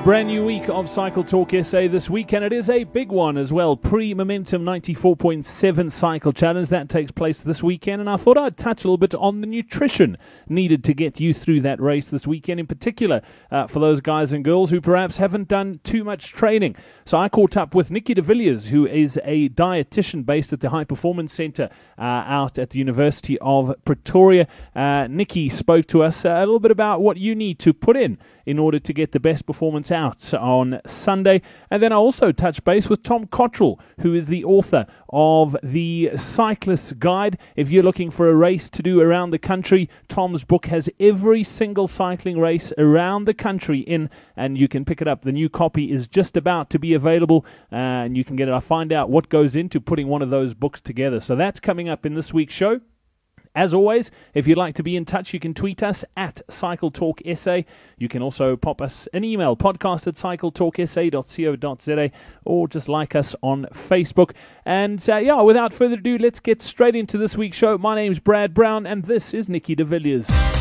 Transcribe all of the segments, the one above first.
A brand new week of Cycle Talk SA this week, and it is a big one as well. Pre Momentum 94.7 Cycle Challenge that takes place this weekend, and I thought I'd touch a little bit on the nutrition needed to get you through that race this weekend, in particular uh, for those guys and girls who perhaps haven't done too much training. So I caught up with Nikki de Villiers, who is a dietitian based at the High Performance Centre uh, out at the University of Pretoria. Uh, Nikki spoke to us a little bit about what you need to put in in order to get the best performance out on Sunday. And then I also touch base with Tom Cottrell, who is the author of the Cyclist Guide. If you're looking for a race to do around the country, Tom's book has every single cycling race around the country in, and you can pick it up. The new copy is just about to be available, and you can get it. I find out what goes into putting one of those books together. So that's coming up in this week's show. As always, if you'd like to be in touch, you can tweet us at Cycle Talk CycleTalkSA. You can also pop us an email, podcast at cycletalksa.co.za, or just like us on Facebook. And uh, yeah, without further ado, let's get straight into this week's show. My name's Brad Brown, and this is Nikki de Villiers.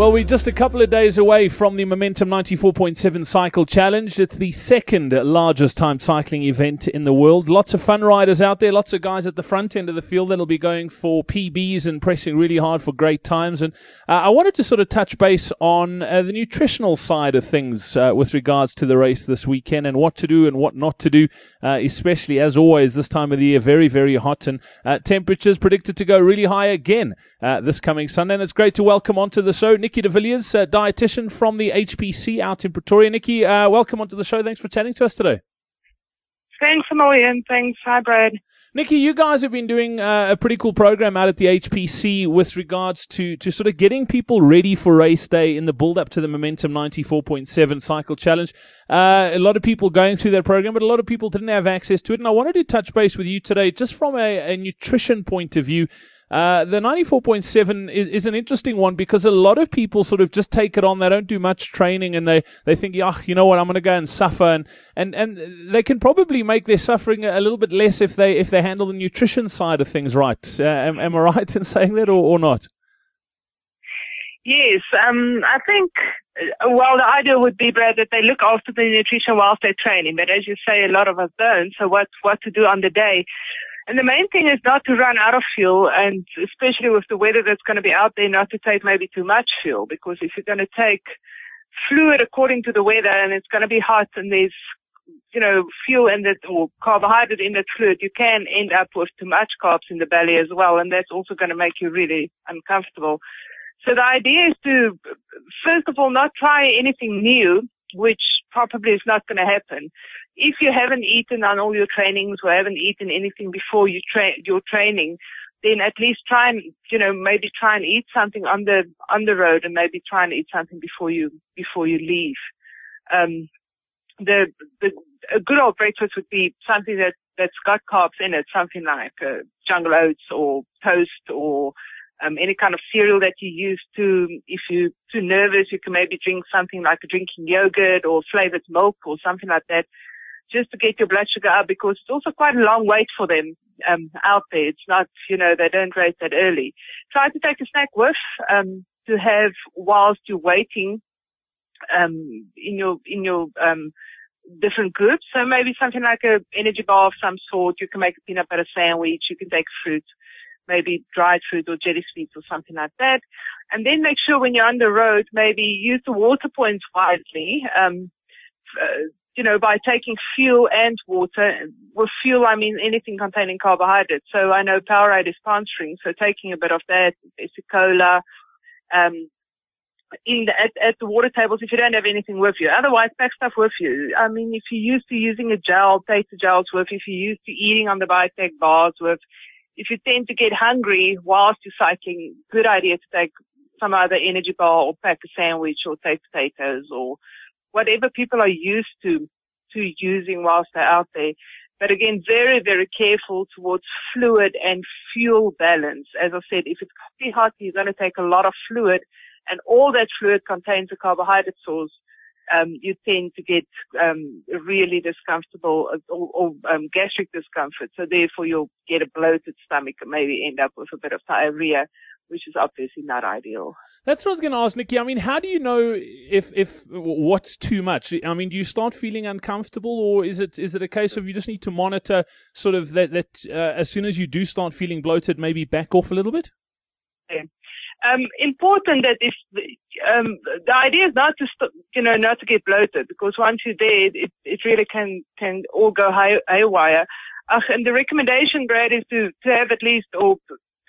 Well, we're just a couple of days away from the Momentum 94.7 Cycle Challenge. It's the second largest time cycling event in the world. Lots of fun riders out there, lots of guys at the front end of the field that'll be going for PBs and pressing really hard for great times. And uh, I wanted to sort of touch base on uh, the nutritional side of things uh, with regards to the race this weekend and what to do and what not to do, uh, especially as always this time of the year, very, very hot and uh, temperatures predicted to go really high again uh, this coming Sunday. And it's great to welcome onto the show Nikki de Villiers, uh, dietitian from the HPC out in Pretoria. Nikki, uh, welcome onto the show. Thanks for chatting to us today. Thanks a million. Thanks. Hi, Brad. Nikki, you guys have been doing uh, a pretty cool program out at the HPC with regards to, to sort of getting people ready for race day in the build up to the Momentum 94.7 Cycle Challenge. Uh, a lot of people going through that program, but a lot of people didn't have access to it. And I wanted to touch base with you today, just from a, a nutrition point of view. Uh, the 94.7 is, is an interesting one because a lot of people sort of just take it on. They don't do much training and they, they think, yeah, you know what, I'm going to go and suffer. And, and, and they can probably make their suffering a little bit less if they, if they handle the nutrition side of things right. Uh, am, am I right in saying that or, or not? Yes, um, I think, uh, well, the idea would be, Brad, that they look after the nutrition whilst they're training. But as you say, a lot of us don't. So what, what to do on the day? And the main thing is not to run out of fuel and especially with the weather that's going to be out there, not to take maybe too much fuel because if you're going to take fluid according to the weather and it's going to be hot and there's, you know, fuel in that or carbohydrate in that fluid, you can end up with too much carbs in the belly as well. And that's also going to make you really uncomfortable. So the idea is to, first of all, not try anything new, which probably is not going to happen if you haven't eaten on all your trainings or haven't eaten anything before you your training, then at least try and, you know, maybe try and eat something on the, on the road and maybe try and eat something before you, before you leave. Um, the, the, a good old breakfast would be something that, that's got carbs in it, something like uh, jungle oats or toast or um, any kind of cereal that you use to, if you're too nervous, you can maybe drink something like drinking yogurt or flavored milk or something like that just to get your blood sugar up because it's also quite a long wait for them um, out there. It's not, you know, they don't race that early. Try to take a snack with um, to have whilst you're waiting um, in your in your um, different groups. So maybe something like a energy bar of some sort. You can make a peanut butter sandwich. You can take fruit, maybe dried fruit or jelly sweets or something like that. And then make sure when you're on the road, maybe use the water points wisely. Um, uh, you know, by taking fuel and water. With fuel, I mean anything containing carbohydrates. So I know Powerade is sponsoring, so taking a bit of that, cola, um, in the, at, at the water tables if you don't have anything with you. Otherwise, pack stuff with you. I mean, if you're used to using a gel, take the gels with. If you're used to eating on the bike, take bars with. If you tend to get hungry whilst you're cycling, good idea to take some other energy bar or pack a sandwich or take potatoes or whatever people are used to, to using whilst they're out there. But again, very, very careful towards fluid and fuel balance. As I said, if it's coffee hot, you're going to take a lot of fluid and all that fluid contains a carbohydrate source. Um, you tend to get um, really discomfortable or, or um, gastric discomfort. So therefore, you'll get a bloated stomach and maybe end up with a bit of diarrhea which is obviously not ideal. That's what I was going to ask, Nikki. I mean, how do you know if if what's too much? I mean, do you start feeling uncomfortable, or is it is it a case of you just need to monitor sort of that that uh, as soon as you do start feeling bloated, maybe back off a little bit? Yeah. Um, important that if um, the idea is not to st- you know not to get bloated because once you're there, it it really can can all go high, haywire. Uh, and the recommendation, Brad, is to to have at least or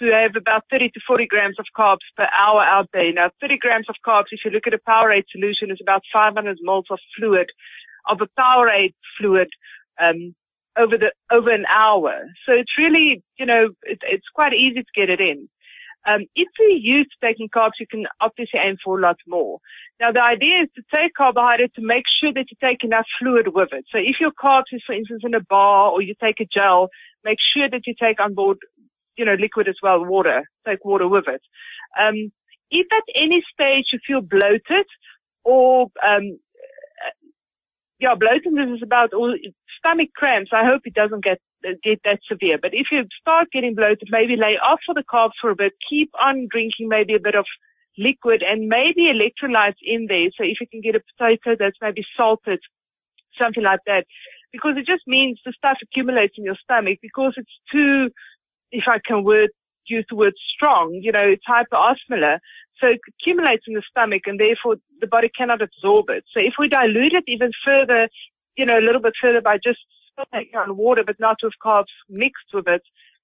to have about 30 to 40 grams of carbs per hour out there. Now, 30 grams of carbs, if you look at a Powerade solution, is about 500 moles of fluid, of a Powerade fluid, um, over the, over an hour. So it's really, you know, it, it's quite easy to get it in. Um, if you're used to taking carbs, you can obviously aim for a lot more. Now, the idea is to take carbohydrate to make sure that you take enough fluid with it. So if your carbs is, for instance, in a bar or you take a gel, make sure that you take on board you know, liquid as well, water, take water with it. Um, if at any stage you feel bloated or, um, yeah, bloatedness is about all stomach cramps. I hope it doesn't get get that severe. But if you start getting bloated, maybe lay off for the carbs for a bit. Keep on drinking maybe a bit of liquid and maybe electrolytes in there. So if you can get a potato that's maybe salted, something like that, because it just means the stuff accumulates in your stomach because it's too if I can word, use the word strong, you know, it's hyperosmolar. So it accumulates in the stomach and therefore the body cannot absorb it. So if we dilute it even further, you know, a little bit further by just taking on water, but not with carbs mixed with it,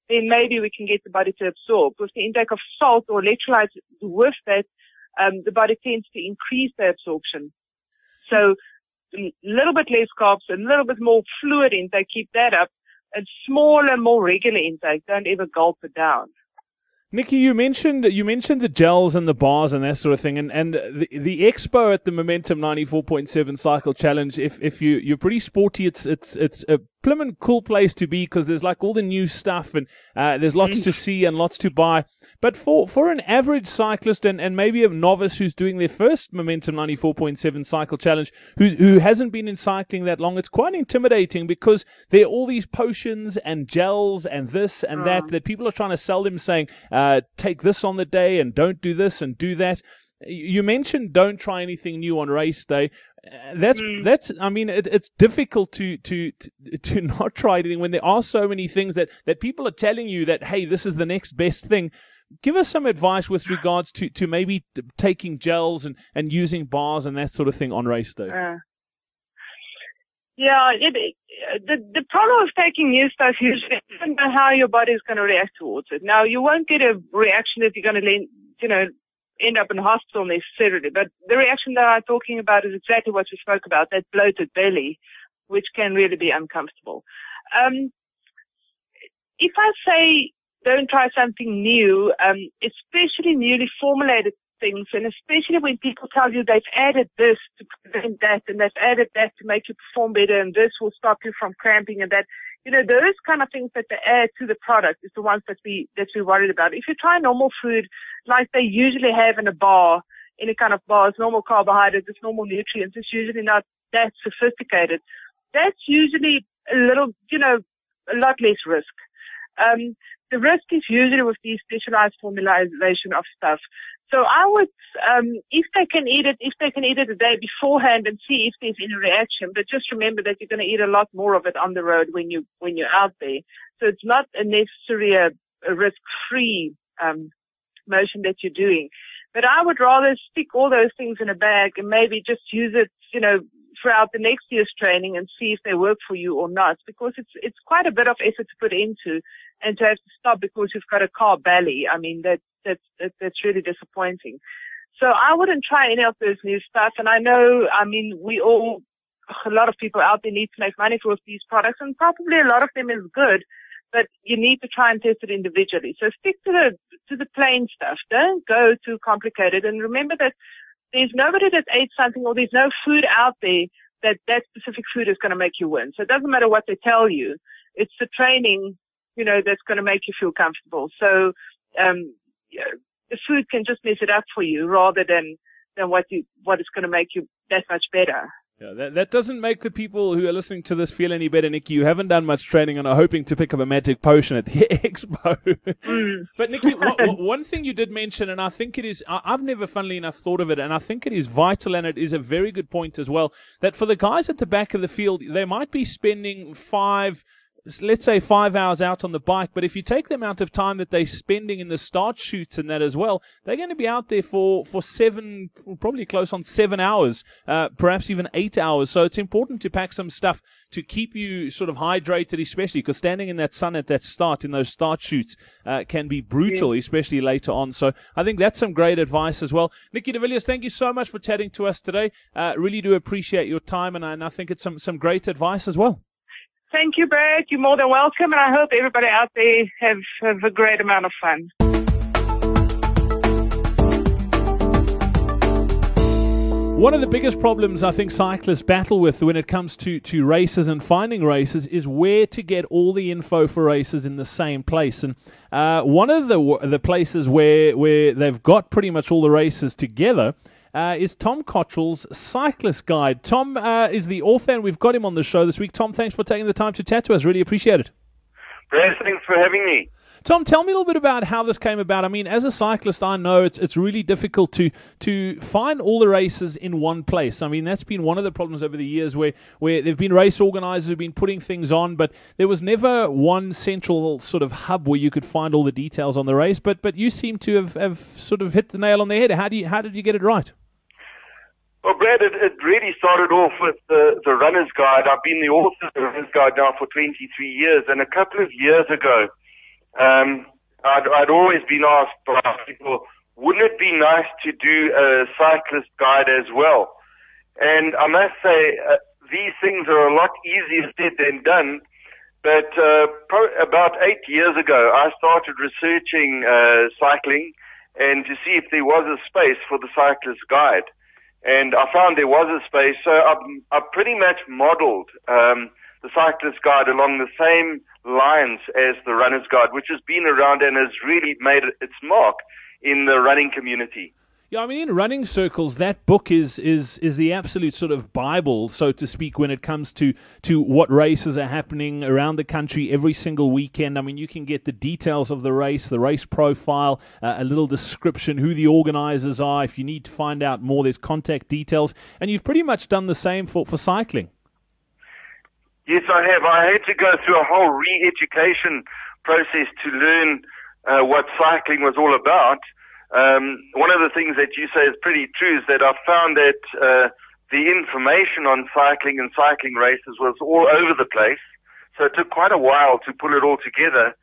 then maybe we can get the body to absorb. With the intake of salt or electrolytes with that, um, the body tends to increase the absorption. So a little bit less carbs, a little bit more fluid intake, keep that up, a smaller, more regular intake. Don't ever gulp it down. Nikki, you mentioned you mentioned the gels and the bars and that sort of thing, and and the the expo at the Momentum ninety four point seven Cycle Challenge. If if you you're pretty sporty, it's it's it's a Plymouth cool place to be because there's like all the new stuff and uh, there's lots to see and lots to buy. But for, for an average cyclist and, and maybe a novice who's doing their first Momentum 94.7 cycle challenge, who's, who hasn't been in cycling that long, it's quite intimidating because there are all these potions and gels and this and that mm. that people are trying to sell them saying, uh, take this on the day and don't do this and do that. You mentioned don't try anything new on race day. That's mm. that's. I mean, it, it's difficult to, to to to not try anything when there are so many things that that people are telling you that hey, this is the next best thing. Give us some advice with regards to, to maybe taking gels and, and using bars and that sort of thing on race day. Uh, yeah, it, the the problem with taking new stuff is you know how your body is going to react towards it. Now, you won't get a reaction if you're going to, lean, you know, end up in hospital necessarily. But the reaction that I'm talking about is exactly what we spoke about, that bloated belly, which can really be uncomfortable. Um, if I say don't try something new, um, especially newly formulated things, and especially when people tell you they've added this to prevent that, and they've added that to make you perform better, and this will stop you from cramping, and that you know, those kind of things that they add to the product is the ones that we, that we're worried about. If you try normal food, like they usually have in a bar, any kind of bar, it's normal carbohydrates, it's normal nutrients, it's usually not that sophisticated. That's usually a little, you know, a lot less risk. Um, the risk is usually with these specialized formulation of stuff. So I would, um, if they can eat it, if they can eat it a day beforehand and see if there's any reaction, but just remember that you're going to eat a lot more of it on the road when you, when you're out there. So it's not a necessarily a, a risk-free, um, motion that you're doing. But I would rather stick all those things in a bag and maybe just use it, you know, throughout the next year's training and see if they work for you or not because it's, it's quite a bit of effort to put into and to have to stop because you've got a carb belly. I mean, that, that's, that, that's really disappointing. So I wouldn't try any of those new stuff. And I know, I mean, we all, a lot of people out there need to make money with these products and probably a lot of them is good, but you need to try and test it individually. So stick to the, to the plain stuff. Don't go too complicated. And remember that there's nobody that ate something or there's no food out there that that specific food is going to make you win. So it doesn't matter what they tell you. It's the training, you know, that's going to make you feel comfortable. So, um, the food can just mess it up for you rather than, than what you, what is going to make you that much better. Yeah, that, that doesn't make the people who are listening to this feel any better, Nikki. You haven't done much training and are hoping to pick up a magic potion at the expo. Mm. but Nikki, one thing you did mention, and I think it is, I've never, funnily enough, thought of it, and I think it is vital, and it is a very good point as well, that for the guys at the back of the field, they might be spending five, let's say five hours out on the bike, but if you take the amount of time that they're spending in the start chutes and that as well, they're going to be out there for, for seven, probably close on seven hours, uh, perhaps even eight hours. So it's important to pack some stuff to keep you sort of hydrated, especially because standing in that sun at that start in those start chutes uh, can be brutal, yeah. especially later on. So I think that's some great advice as well. Nikki de Villiers, thank you so much for chatting to us today. Uh, really do appreciate your time, and I, and I think it's some, some great advice as well. Thank you, Brad. You're more than welcome, and I hope everybody out there have, have a great amount of fun. One of the biggest problems I think cyclists battle with when it comes to, to races and finding races is where to get all the info for races in the same place. And uh, one of the the places where where they've got pretty much all the races together uh, is Tom Cottrell's Cyclist Guide. Tom uh, is the author, and we've got him on the show this week. Tom, thanks for taking the time to chat to us. Really appreciate it. Brad, thanks for having me. Tom, tell me a little bit about how this came about. I mean, as a cyclist, I know it's it's really difficult to to find all the races in one place. I mean, that's been one of the problems over the years where where there've been race organisers who've been putting things on, but there was never one central sort of hub where you could find all the details on the race. But but you seem to have, have sort of hit the nail on the head. How do you how did you get it right? Well, Brad, it, it really started off with the, the Runner's Guide. I've been the author of the Runner's Guide now for 23 years, and a couple of years ago, um, I'd, I'd always been asked by people, wouldn't it be nice to do a cyclist guide as well? And I must say, uh, these things are a lot easier said than done. But uh, pro- about eight years ago, I started researching uh, cycling and to see if there was a space for the cyclist guide and I found there was a space. So I've, I've pretty much modeled um, the cyclist guide along the same lines as the runner's guide, which has been around and has really made its mark in the running community. Yeah, I mean, in running circles, that book is is is the absolute sort of bible, so to speak, when it comes to to what races are happening around the country every single weekend. I mean, you can get the details of the race, the race profile, uh, a little description, who the organisers are. If you need to find out more, there's contact details, and you've pretty much done the same for for cycling. Yes, I have. I had to go through a whole re-education process to learn uh, what cycling was all about. Um, one of the things that you say is pretty true is that I've found that uh, the information on cycling and cycling races was all over the place. So it took quite a while to pull it all together.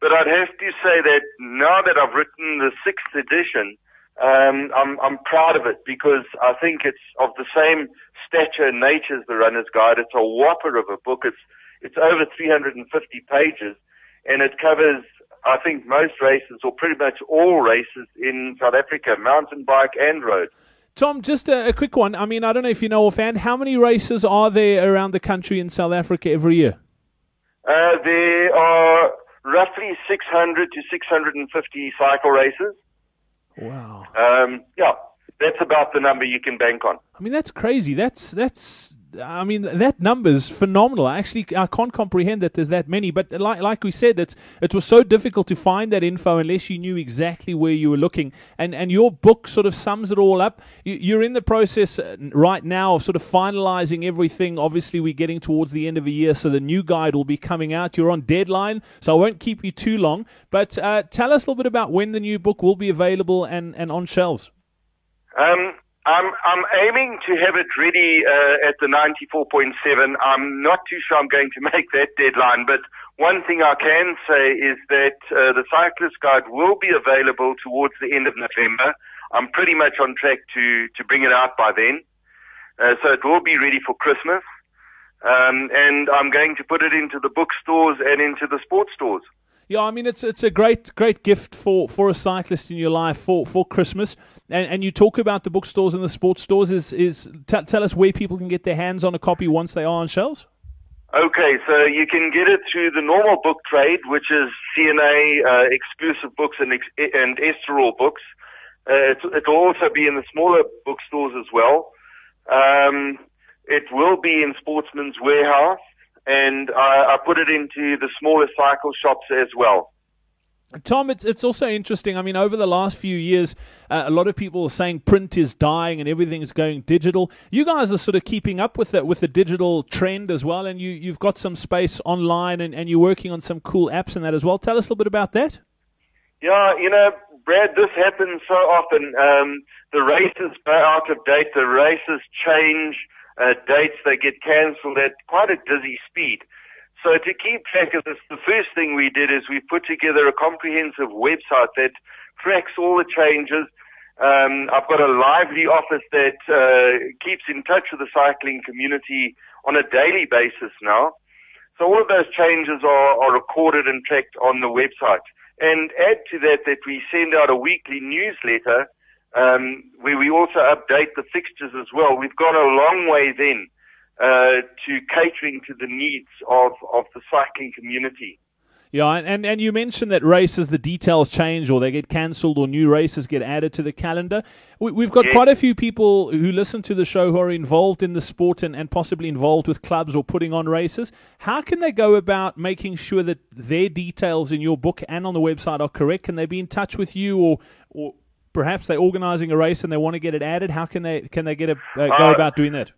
But I'd have to say that now that I've written the sixth edition, um, I'm, I'm proud of it because I think it's of the same stature and nature as the Runner's Guide. It's a whopper of a book. It's it's over 350 pages, and it covers I think most races, or pretty much all races in South Africa, mountain bike and road. Tom, just a, a, quick one. I mean, I don't know if you know offhand, how many races are there around the country in South Africa every year? Uh, there are roughly 600 to 650 cycle races. Wow. Um, yeah, that's about the number you can bank on. I mean, that's crazy. That's that's I mean, that number is phenomenal. Actually, I can't comprehend that there's that many. But like, like we said, it, it was so difficult to find that info unless you knew exactly where you were looking. And, and your book sort of sums it all up. You, are in the process uh, right now of sort of finalizing everything. Obviously, we're getting towards the end of the year, so the new guide will be coming out. You're on deadline, so I won't keep you too long. But uh, tell us a little bit about when the new book will be available and, and on shelves. Um, I'm I'm aiming to have it ready uh, at the 94.7. I'm not too sure I'm going to make that deadline, but one thing I can say is that uh, the cyclist guide will be available towards the end of November. I'm pretty much on track to to bring it out by then, uh, so it will be ready for Christmas. Um, and I'm going to put it into the bookstores and into the sports stores. Yeah, I mean it's it's a great great gift for, for a cyclist in your life for, for Christmas. And, and you talk about the bookstores and the sports stores. Is is t- tell us where people can get their hands on a copy once they are on shelves. Okay, so you can get it through the normal book trade, which is CNA uh, exclusive books and ex- and Estoril books. Uh, it'll also be in the smaller bookstores as well. Um, It will be in Sportsman's Warehouse, and I, I put it into the smaller cycle shops as well. Tom, it's it's also interesting. I mean, over the last few years, uh, a lot of people are saying print is dying and everything's going digital. You guys are sort of keeping up with it with the digital trend as well, and you you've got some space online and, and you're working on some cool apps and that as well. Tell us a little bit about that. Yeah, you know, Brad, this happens so often. Um, the races go out of date. The races change uh, dates. They get cancelled at quite a dizzy speed. So to keep track of this, the first thing we did is we put together a comprehensive website that tracks all the changes. Um, I've got a lively office that uh, keeps in touch with the cycling community on a daily basis now. So all of those changes are, are recorded and tracked on the website. And add to that that we send out a weekly newsletter um, where we also update the fixtures as well. We've gone a long way then uh, to catering to the needs of, of the cycling community. Yeah, and, and you mentioned that races, the details change or they get cancelled or new races get added to the calendar. We, have got yes. quite a few people who listen to the show who are involved in the sport and, and possibly involved with clubs or putting on races. How can they go about making sure that their details in your book and on the website are correct? Can they be in touch with you or, or perhaps they're organising a race and they want to get it added? How can they, can they get a, uh, go uh, about doing that?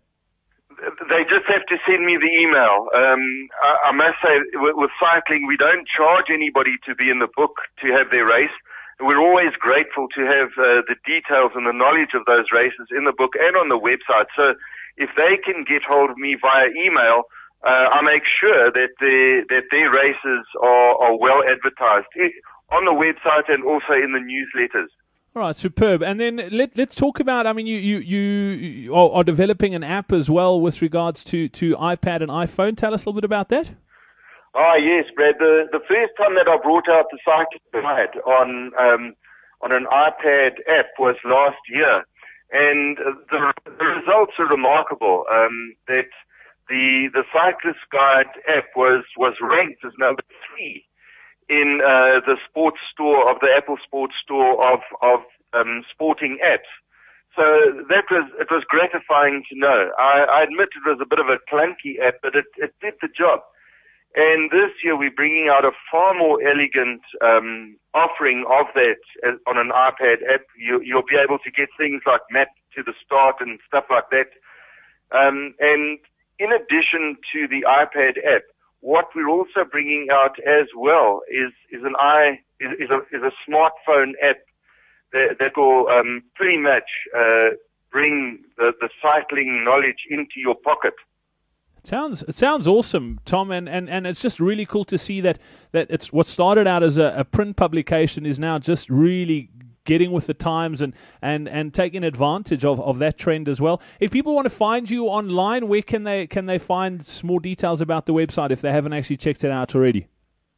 They just have to send me the email. Um, I, I, must say, with, with, cycling, we don't charge anybody to be in the book to have their race. We're always grateful to have uh, the details and the knowledge of those races in the book and on the website. So if they can get hold of me via email, uh, I make sure that their, that their races are, are well advertised on the website and also in the newsletters. All right, superb. And then let, let's talk about. I mean, you you you are, developing an app as well with regards to, to iPad and iPhone. Tell us a little bit about that. Ah, yes, Brad. The the first time that I brought out the cycling guide on um, on an iPad app was last year, and the, the results are remarkable. Um, that the the cyclist guide app was was ranked as number three in uh, the sports store of the Apple Sports Store of of um, sporting apps. So that was it was gratifying to know. I, I admit it was a bit of a clunky app, but it, it did the job. And this year we're bringing out a far more elegant um, offering of that on an iPad app. You, you'll be able to get things like map to the start and stuff like that. Um, and in addition to the iPad app, what we're also bringing out as well is is an i is, a is a smartphone app that, that will um, pretty much uh, bring the, the cycling knowledge into your pocket. It sounds it sounds awesome, Tom, and, and, and it's just really cool to see that, that it's what started out as a, a print publication is now just really getting with the times and, and, and taking advantage of, of that trend as well. If people want to find you online, where can they can they find more details about the website if they haven't actually checked it out already?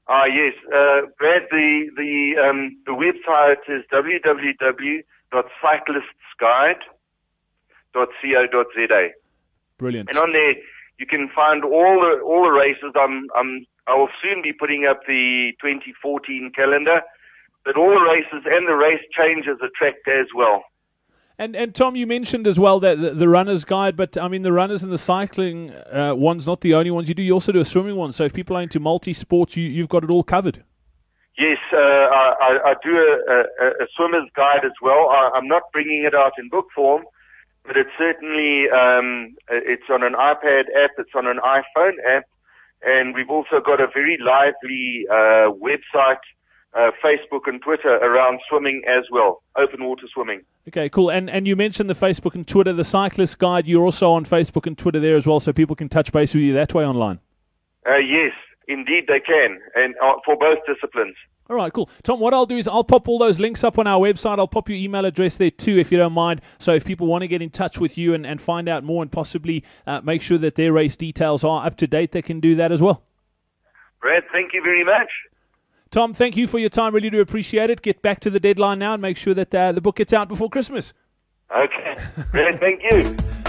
Ah, uh, yes, uh, Brad. The the um, the website is www.cyclistsguide.co.za. Brilliant. And on there, you can find all the all the races. I'm I'm I will soon be putting up the 2014 calendar but all the races and the race changes attract as well. And and Tom, you mentioned as well that the, the runner's guide, but I mean the runners and the cycling uh, one's not the only ones you do. You also do a swimming one. So if people are into multi sports, you you've got it all covered. Yes, uh, I, I, do a, a, a, swimmer's guide as well. I, am not bringing it out in book form, but it's certainly um, it's on an iPad app, it's on an iPhone app, and we've also got a very lively uh, website uh, Facebook and Twitter around swimming as well, open water swimming. Okay, cool. And and you mentioned the Facebook and Twitter, the Cyclist Guide. You're also on Facebook and Twitter there as well, so people can touch base with you that way online. Uh, yes, indeed they can, and uh, for both disciplines. All right, cool. Tom, what I'll do is I'll pop all those links up on our website. I'll pop your email address there too, if you don't mind. So if people want to get in touch with you and, and find out more and possibly uh, make sure that their race details are up to date, they can do that as well. Brad, thank you very much. Tom, thank you for your time. Really do appreciate it. Get back to the deadline now and make sure that uh, the book gets out before Christmas. Okay. Really, thank you.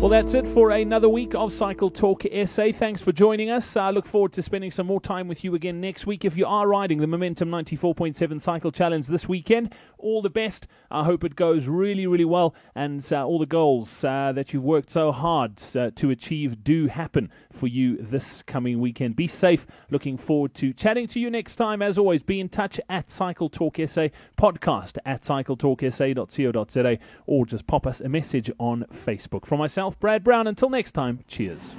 Well, that's it for another week of Cycle Talk SA. Thanks for joining us. I look forward to spending some more time with you again next week. If you are riding the Momentum 94.7 Cycle Challenge this weekend, all the best. I hope it goes really, really well and uh, all the goals uh, that you've worked so hard uh, to achieve do happen for you this coming weekend. Be safe. Looking forward to chatting to you next time. As always, be in touch at Cycle Talk SA, podcast at cycletalksa.co.za, or just pop us a message on Facebook. From myself, Brad Brown, until next time, cheers.